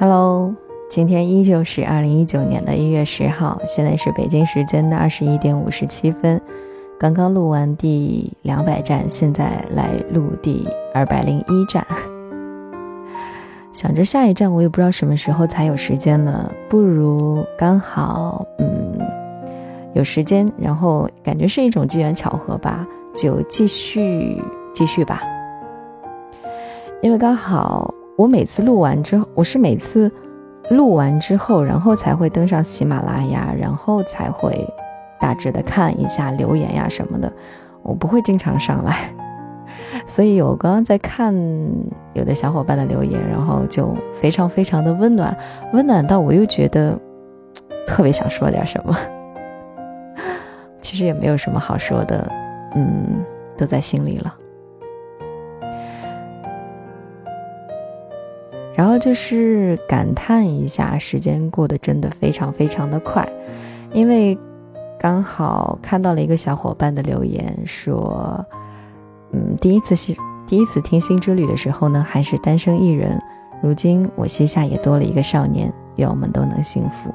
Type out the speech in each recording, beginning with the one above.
Hello，今天依旧是二零一九年的一月十号，现在是北京时间的二十一点五十七分，刚刚录完第两百站，现在来录第二百零一站。想着下一站我也不知道什么时候才有时间了，不如刚好嗯有时间，然后感觉是一种机缘巧合吧，就继续继续吧，因为刚好。我每次录完之后，我是每次录完之后，然后才会登上喜马拉雅，然后才会大致的看一下留言呀什么的。我不会经常上来，所以我刚刚在看有的小伙伴的留言，然后就非常非常的温暖，温暖到我又觉得特别想说点什么。其实也没有什么好说的，嗯，都在心里了。然后就是感叹一下，时间过得真的非常非常的快，因为刚好看到了一个小伙伴的留言，说，嗯，第一次新第一次听《心之旅》的时候呢，还是单身一人，如今我膝下也多了一个少年，愿我们都能幸福。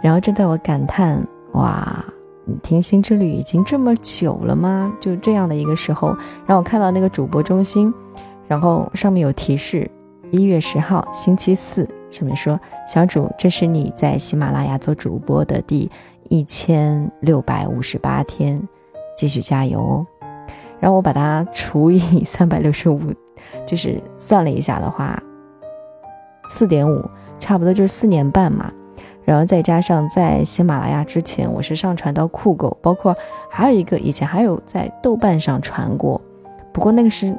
然后正在我感叹，哇，你听《心之旅》已经这么久了吗？就这样的一个时候，让我看到那个主播中心，然后上面有提示。一月十号，星期四，上面说小主，这是你在喜马拉雅做主播的第一千六百五十八天，继续加油哦。然后我把它除以 三百六十五，就是算了一下的话，四点五，差不多就是四年半嘛。然后再加上在喜马拉雅之前，我是上传到酷狗，包括还有一个以前还有在豆瓣上传过，不过那个是。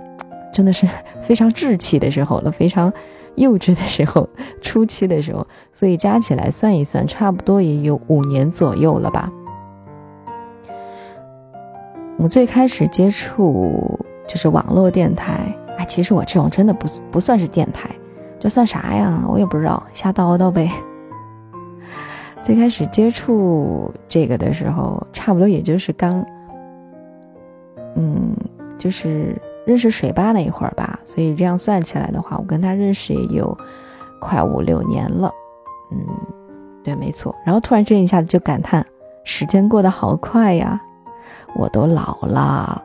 真的是非常稚气的时候了，非常幼稚的时候，初期的时候，所以加起来算一算，差不多也有五年左右了吧。我最开始接触就是网络电台，哎，其实我这种真的不不算是电台，这算啥呀？我也不知道，瞎叨叨呗。最开始接触这个的时候，差不多也就是刚，嗯，就是。认识水吧那一会儿吧，所以这样算起来的话，我跟他认识也有快五六年了。嗯，对，没错。然后突然这一下子就感叹，时间过得好快呀，我都老了。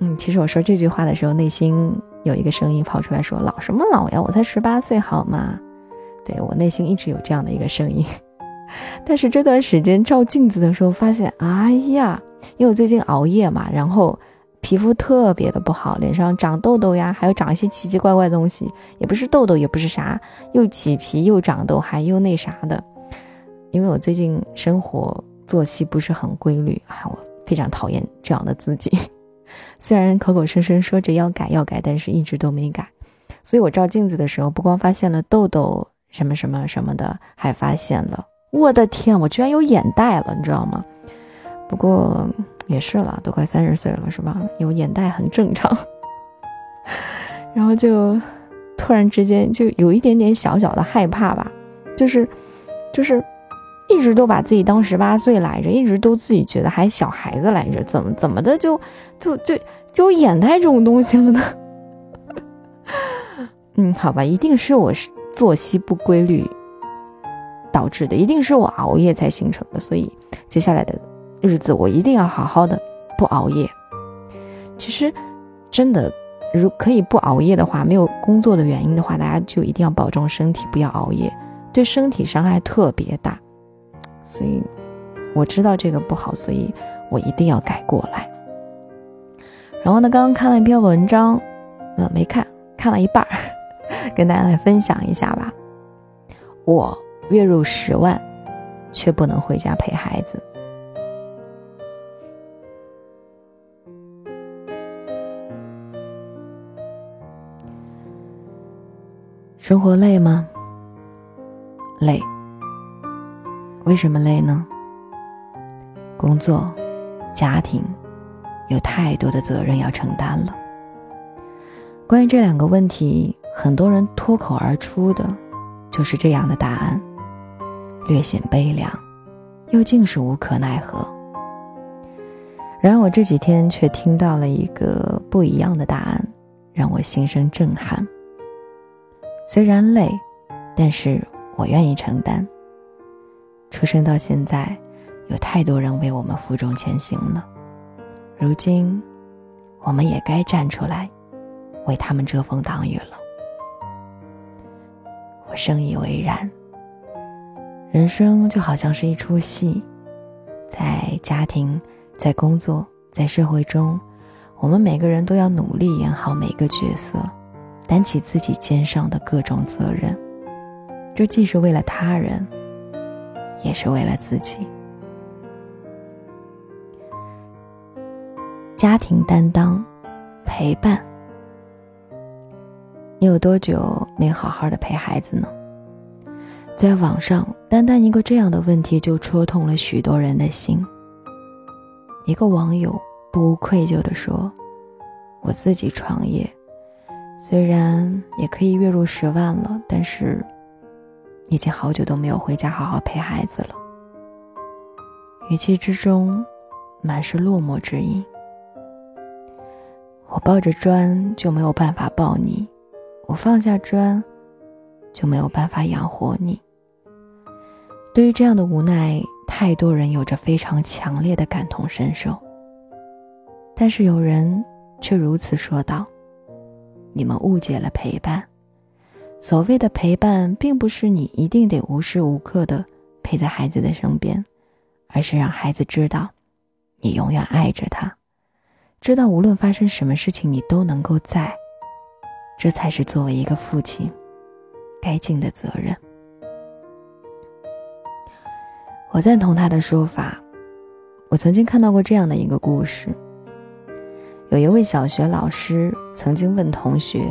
嗯，其实我说这句话的时候，内心有一个声音跑出来说：“老什么老呀，我才十八岁好吗？”对我内心一直有这样的一个声音。但是这段时间照镜子的时候，发现，哎呀，因为我最近熬夜嘛，然后。皮肤特别的不好，脸上长痘痘呀，还有长一些奇奇怪怪的东西，也不是痘痘，也不是啥，又起皮又长痘，还又那啥的。因为我最近生活作息不是很规律，哎，我非常讨厌这样的自己。虽然口口声声说着要改要改，但是一直都没改。所以我照镜子的时候，不光发现了痘痘什么什么什么的，还发现了，我的天，我居然有眼袋了，你知道吗？不过。也是了，都快三十岁了，是吧？有眼袋很正常。然后就突然之间就有一点点小小的害怕吧，就是就是一直都把自己当十八岁来着，一直都自己觉得还小孩子来着，怎么怎么的就就就就眼袋这种东西了呢？嗯，好吧，一定是我作息不规律导致的，一定是我熬夜才形成的，所以接下来的。日子我一定要好好的，不熬夜。其实，真的，如可以不熬夜的话，没有工作的原因的话，大家就一定要保重身体，不要熬夜，对身体伤害特别大。所以，我知道这个不好，所以我一定要改过来。然后呢，刚刚看了一篇文章，呃，没看，看了一半儿，跟大家来分享一下吧。我月入十万，却不能回家陪孩子。生活累吗？累。为什么累呢？工作、家庭，有太多的责任要承担了。关于这两个问题，很多人脱口而出的，就是这样的答案，略显悲凉，又竟是无可奈何。然而我这几天却听到了一个不一样的答案，让我心生震撼。虽然累，但是我愿意承担。出生到现在，有太多人为我们负重前行了，如今，我们也该站出来，为他们遮风挡雨了。我深以为然。人生就好像是一出戏，在家庭、在工作、在社会中，我们每个人都要努力演好每个角色，担起自己肩上的各种责任。这既是为了他人，也是为了自己。家庭担当，陪伴。你有多久没好好的陪孩子呢？在网上，单单一个这样的问题就戳痛了许多人的心。一个网友不愧疚地说：“我自己创业，虽然也可以月入十万了，但是已经好久都没有回家好好陪孩子了。”语气之中满是落寞之意。我抱着砖就没有办法抱你，我放下砖就没有办法养活你。对于这样的无奈，太多人有着非常强烈的感同身受。但是有人却如此说道：“你们误解了陪伴。所谓的陪伴，并不是你一定得无时无刻的陪在孩子的身边，而是让孩子知道，你永远爱着他，知道无论发生什么事情，你都能够在。这才是作为一个父亲该尽的责任。”我赞同他的说法。我曾经看到过这样的一个故事：有一位小学老师曾经问同学，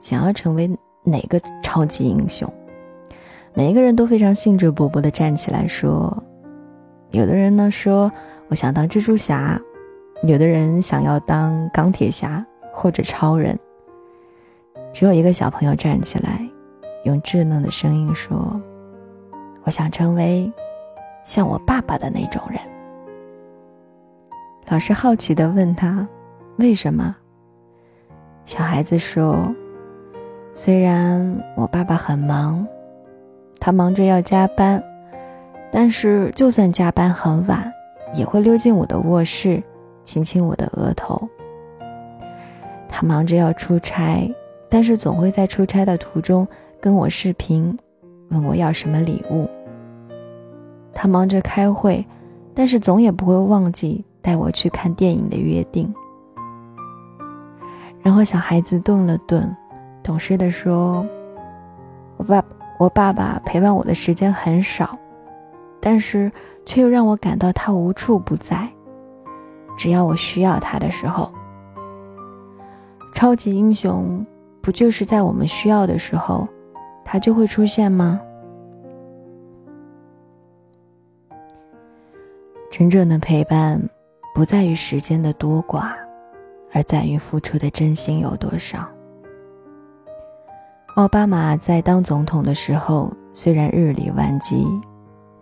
想要成为哪个超级英雄？每一个人都非常兴致勃勃地站起来说。有的人呢说我想当蜘蛛侠，有的人想要当钢铁侠或者超人。只有一个小朋友站起来，用稚嫩的声音说：“我想成为。”像我爸爸的那种人。老师好奇的问他：“为什么？”小孩子说：“虽然我爸爸很忙，他忙着要加班，但是就算加班很晚，也会溜进我的卧室，亲亲我的额头。他忙着要出差，但是总会在出差的途中跟我视频，问我要什么礼物。”他忙着开会，但是总也不会忘记带我去看电影的约定。然后小孩子顿了顿，懂事的说：“我爸，我爸爸陪伴我的时间很少，但是却又让我感到他无处不在。只要我需要他的时候，超级英雄不就是在我们需要的时候，他就会出现吗？”真正的陪伴，不在于时间的多寡，而在于付出的真心有多少。奥巴马在当总统的时候，虽然日理万机，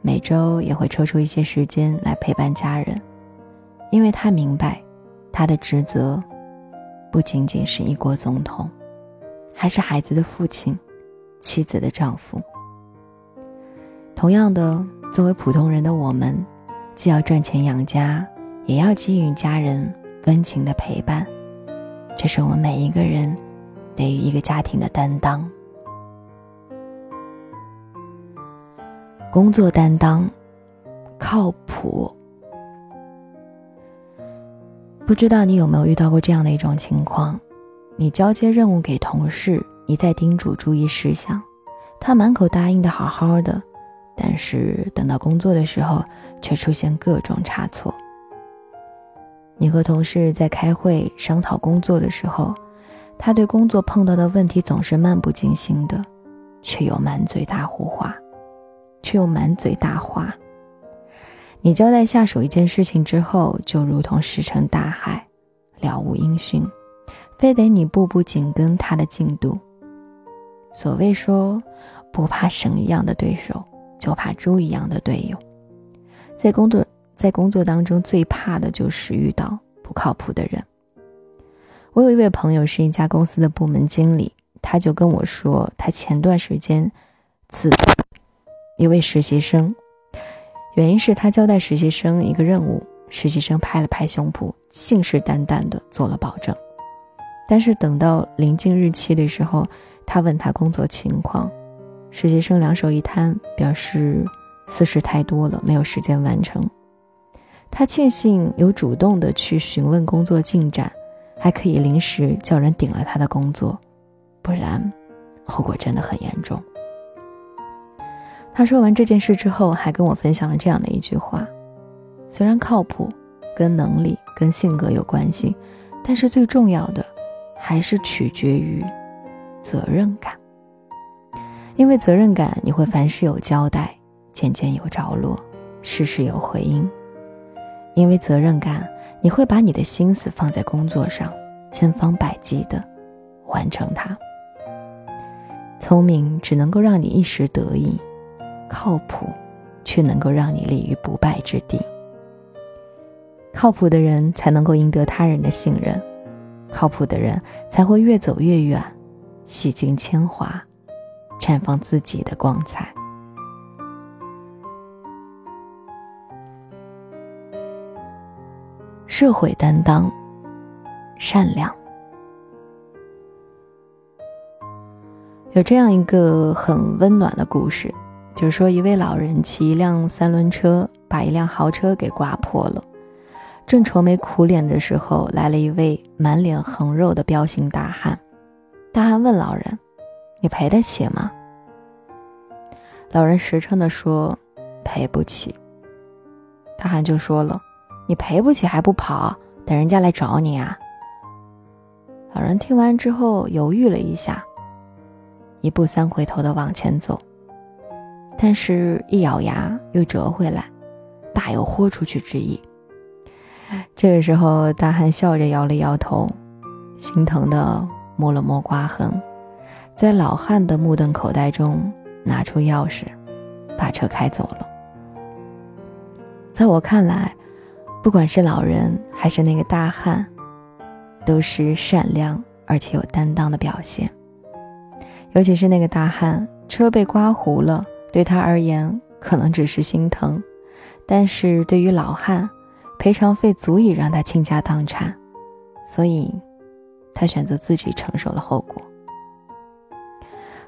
每周也会抽出一些时间来陪伴家人，因为他明白，他的职责不仅仅是一国总统，还是孩子的父亲，妻子的丈夫。同样的，作为普通人的我们。既要赚钱养家，也要给予家人温情的陪伴，这是我们每一个人对于一个家庭的担当。工作担当，靠谱。不知道你有没有遇到过这样的一种情况：你交接任务给同事，一再叮嘱注意事项，他满口答应的好好的。但是等到工作的时候，却出现各种差错。你和同事在开会商讨工作的时候，他对工作碰到的问题总是漫不经心的，却又满嘴大胡话，却又满嘴大话。你交代下属一件事情之后，就如同石沉大海，了无音讯，非得你步步紧跟他的进度。所谓说，不怕神一样的对手。就怕猪一样的队友，在工作在工作当中最怕的就是遇到不靠谱的人。我有一位朋友是一家公司的部门经理，他就跟我说，他前段时间辞一位实习生，原因是他交代实习生一个任务，实习生拍了拍胸脯，信誓旦旦的做了保证。但是等到临近日期的时候，他问他工作情况，实习生两手一摊，表示私事太多了，没有时间完成。他庆幸有主动的去询问工作进展，还可以临时叫人顶了他的工作，不然后果真的很严重。他说完这件事之后，还跟我分享了这样的一句话：虽然靠谱，跟能力、跟性格有关系，但是最重要的。还是取决于责任感，因为责任感，你会凡事有交代，件件有着落，事事有回音。因为责任感，你会把你的心思放在工作上，千方百计的完成它。聪明只能够让你一时得意，靠谱却能够让你立于不败之地。靠谱的人才能够赢得他人的信任。靠谱的人才会越走越远，洗尽铅华，绽放自己的光彩。社会担当，善良。有这样一个很温暖的故事，就是说一位老人骑一辆三轮车，把一辆豪车给刮破了。正愁眉苦脸的时候，来了一位满脸横肉的彪形大汉。大汉问老人：“你赔得起吗？”老人实诚地说：“赔不起。”大汉就说了：“你赔不起还不跑，等人家来找你啊？”老人听完之后犹豫了一下，一步三回头的往前走，但是一咬牙又折回来，大有豁出去之意。这个时候，大汉笑着摇了摇头，心疼的摸了摸刮痕，在老汉的目瞪口呆中拿出钥匙，把车开走了。在我看来，不管是老人还是那个大汉，都是善良而且有担当的表现。尤其是那个大汉，车被刮糊了，对他而言可能只是心疼，但是对于老汉，赔偿费足以让他倾家荡产，所以，他选择自己承受了后果。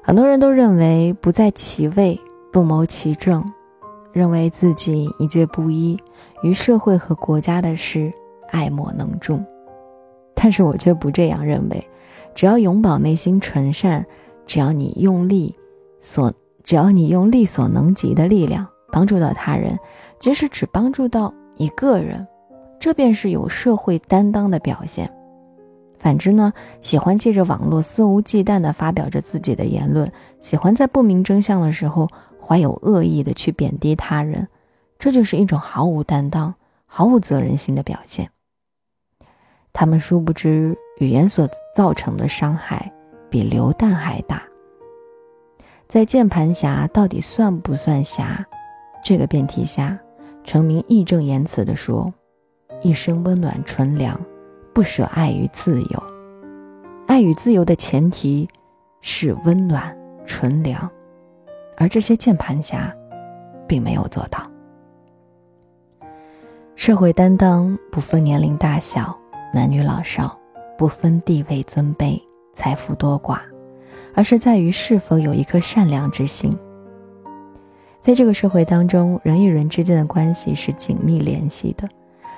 很多人都认为不在其位不谋其政，认为自己一介布衣，于社会和国家的事爱莫能助。但是我却不这样认为，只要永葆内心纯善，只要你用力所，只要你用力所能及的力量帮助到他人，即使只帮助到。一个人，这便是有社会担当的表现。反之呢，喜欢借着网络肆无忌惮地发表着自己的言论，喜欢在不明真相的时候怀有恶意的去贬低他人，这就是一种毫无担当、毫无责任心的表现。他们殊不知，语言所造成的伤害比流弹还大。在键盘侠到底算不算侠这个辩题下。成明义正言辞地说：“一生温暖纯良，不舍爱与自由。爱与自由的前提是温暖纯良，而这些键盘侠并没有做到。社会担当不分年龄大小、男女老少，不分地位尊卑、财富多寡，而是在于是否有一颗善良之心。”在这个社会当中，人与人之间的关系是紧密联系的。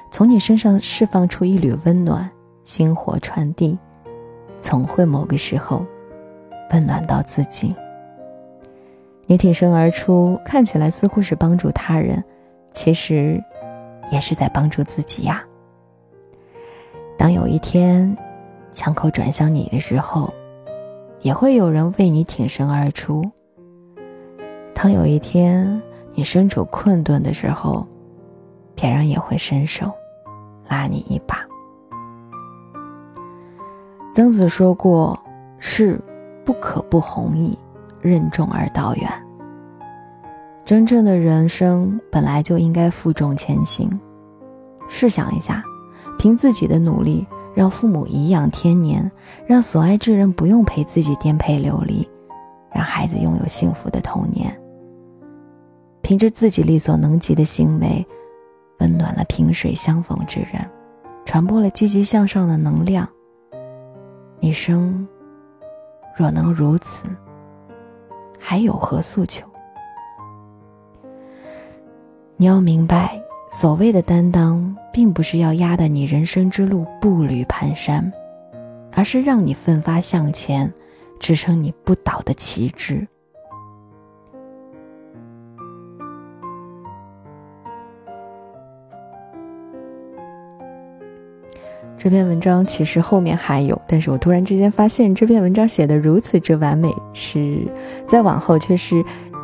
从你身上释放出一缕温暖，星火传递，总会某个时候温暖到自己。你挺身而出，看起来似乎是帮助他人，其实也是在帮助自己呀。当有一天枪口转向你的时候，也会有人为你挺身而出。当有一天你身处困顿的时候，别人也会伸手拉你一把。曾子说过：“事不可不弘毅，任重而道远。”真正的人生本来就应该负重前行。试想一下，凭自己的努力，让父母颐养天年，让所爱之人不用陪自己颠沛流离，让孩子拥有幸福的童年。凭着自己力所能及的行为，温暖了萍水相逢之人，传播了积极向上的能量。一生若能如此，还有何诉求？你要明白。所谓的担当，并不是要压得你人生之路步履蹒跚，而是让你奋发向前，支撑你不倒的旗帜。这篇文章其实后面还有，但是我突然之间发现这篇文章写的如此之完美，是在往后却是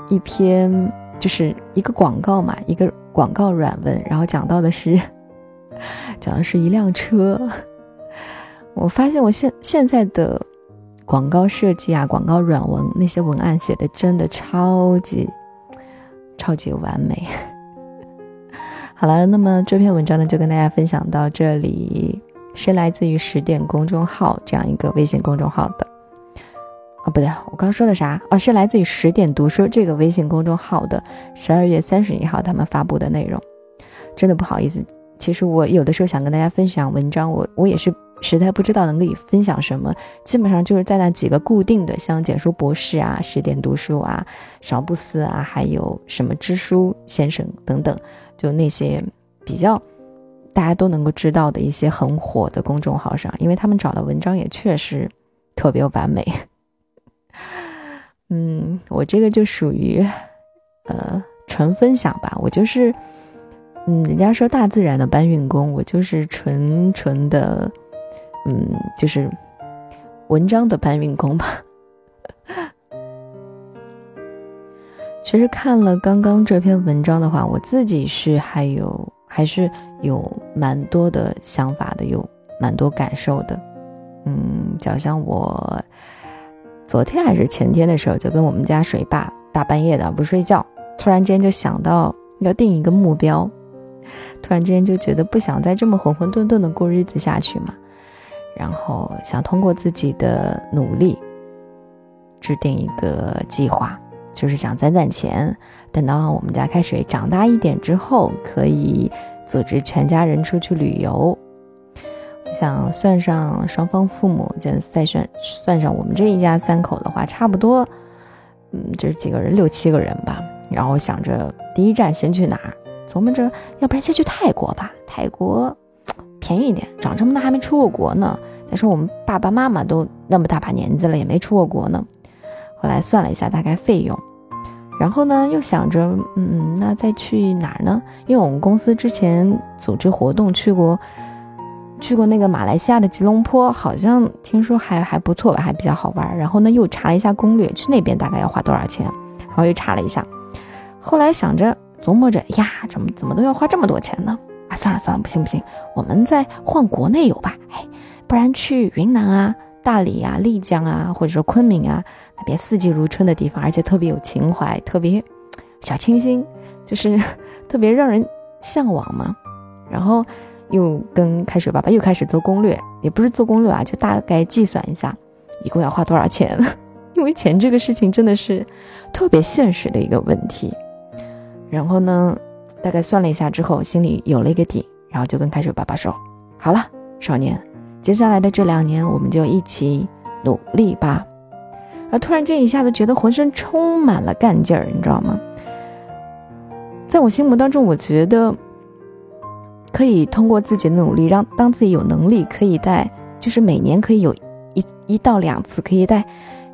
一篇，就是一个广告嘛，一个。广告软文，然后讲到的是，讲的是一辆车。我发现我现现在的广告设计啊，广告软文那些文案写的真的超级超级完美。好了，那么这篇文章呢，就跟大家分享到这里，是来自于十点公众号这样一个微信公众号的。哦，不对，我刚刚说的啥？哦，是来自于十点读书这个微信公众号的十二月三十一号他们发布的内容。真的不好意思，其实我有的时候想跟大家分享文章，我我也是实在不知道能给分享什么，基本上就是在那几个固定的，像简书博士啊、十点读书啊、少布斯啊，还有什么知书先生等等，就那些比较大家都能够知道的一些很火的公众号上，因为他们找的文章也确实特别完美。嗯，我这个就属于，呃，纯分享吧。我就是，嗯，人家说大自然的搬运工，我就是纯纯的，嗯，就是文章的搬运工吧。其实看了刚刚这篇文章的话，我自己是还有还是有蛮多的想法的，有蛮多感受的。嗯，就好像我。昨天还是前天的时候，就跟我们家水爸大半夜的不睡觉，突然之间就想到要定一个目标，突然之间就觉得不想再这么浑浑沌沌的过日子下去嘛，然后想通过自己的努力制定一个计划，就是想攒攒钱，等到我们家开水长大一点之后，可以组织全家人出去旅游。想算上双方父母，再再算算上我们这一家三口的话，差不多，嗯，就是几个人六七个人吧。然后想着第一站先去哪儿，琢磨着要不然先去泰国吧，泰国便宜一点，长这么大还没出过国呢。再说我们爸爸妈妈都那么大把年纪了，也没出过国呢。后来算了一下大概费用，然后呢又想着，嗯，那再去哪儿呢？因为我们公司之前组织活动去过。去过那个马来西亚的吉隆坡，好像听说还还不错吧，还比较好玩。然后呢，又查了一下攻略，去那边大概要花多少钱，然后又查了一下。后来想着琢磨着，呀，怎么怎么都要花这么多钱呢？算了算了，不行不行，我们再换国内游吧。哎，不然去云南啊、大理啊、丽江啊，或者说昆明啊，那边四季如春的地方，而且特别有情怀，特别小清新，就是 特别让人向往嘛。然后。又跟开水爸爸又开始做攻略，也不是做攻略啊，就大概计算一下，一共要花多少钱。因为钱这个事情真的是特别现实的一个问题。然后呢，大概算了一下之后，心里有了一个底，然后就跟开水爸爸说：“好了，少年，接下来的这两年，我们就一起努力吧。”而突然间一下子觉得浑身充满了干劲儿，你知道吗？在我心目当中，我觉得。可以通过自己的努力，让当自己有能力，可以带，就是每年可以有一一到两次，可以带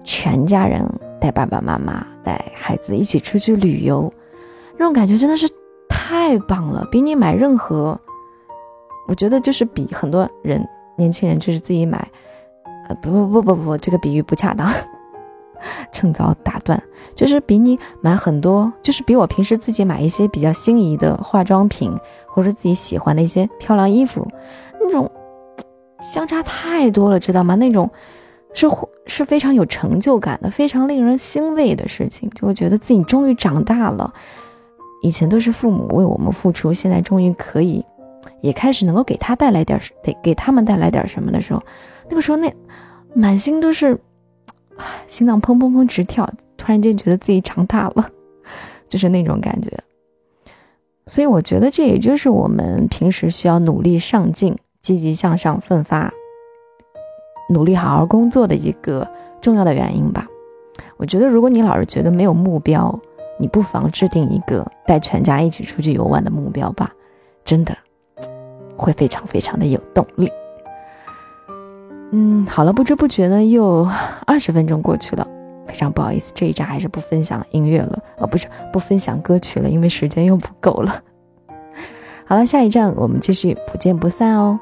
全家人，带爸爸妈妈，带孩子一起出去旅游，那种感觉真的是太棒了，比你买任何，我觉得就是比很多人年轻人就是自己买，呃，不不不不不，这个比喻不恰当。趁早打断，就是比你买很多，就是比我平时自己买一些比较心仪的化妆品，或者自己喜欢的一些漂亮衣服，那种相差太多了，知道吗？那种是是非常有成就感的，非常令人欣慰的事情，就会觉得自己终于长大了。以前都是父母为我们付出，现在终于可以也开始能够给他带来点得给他们带来点什么的时候，那个时候那满心都是，心脏砰砰砰直跳，突然间觉得自己长大了，就是那种感觉。所以我觉得这也就是我们平时需要努力上进、积极向上、奋发、努力好好工作的一个重要的原因吧。我觉得如果你老是觉得没有目标，你不妨制定一个带全家一起出去游玩的目标吧，真的会非常非常的有动力。嗯，好了，不知不觉呢又二十分钟过去了，非常不好意思，这一站还是不分享音乐了，哦，不是不分享歌曲了，因为时间又不够了。好了，下一站我们继续不见不散哦。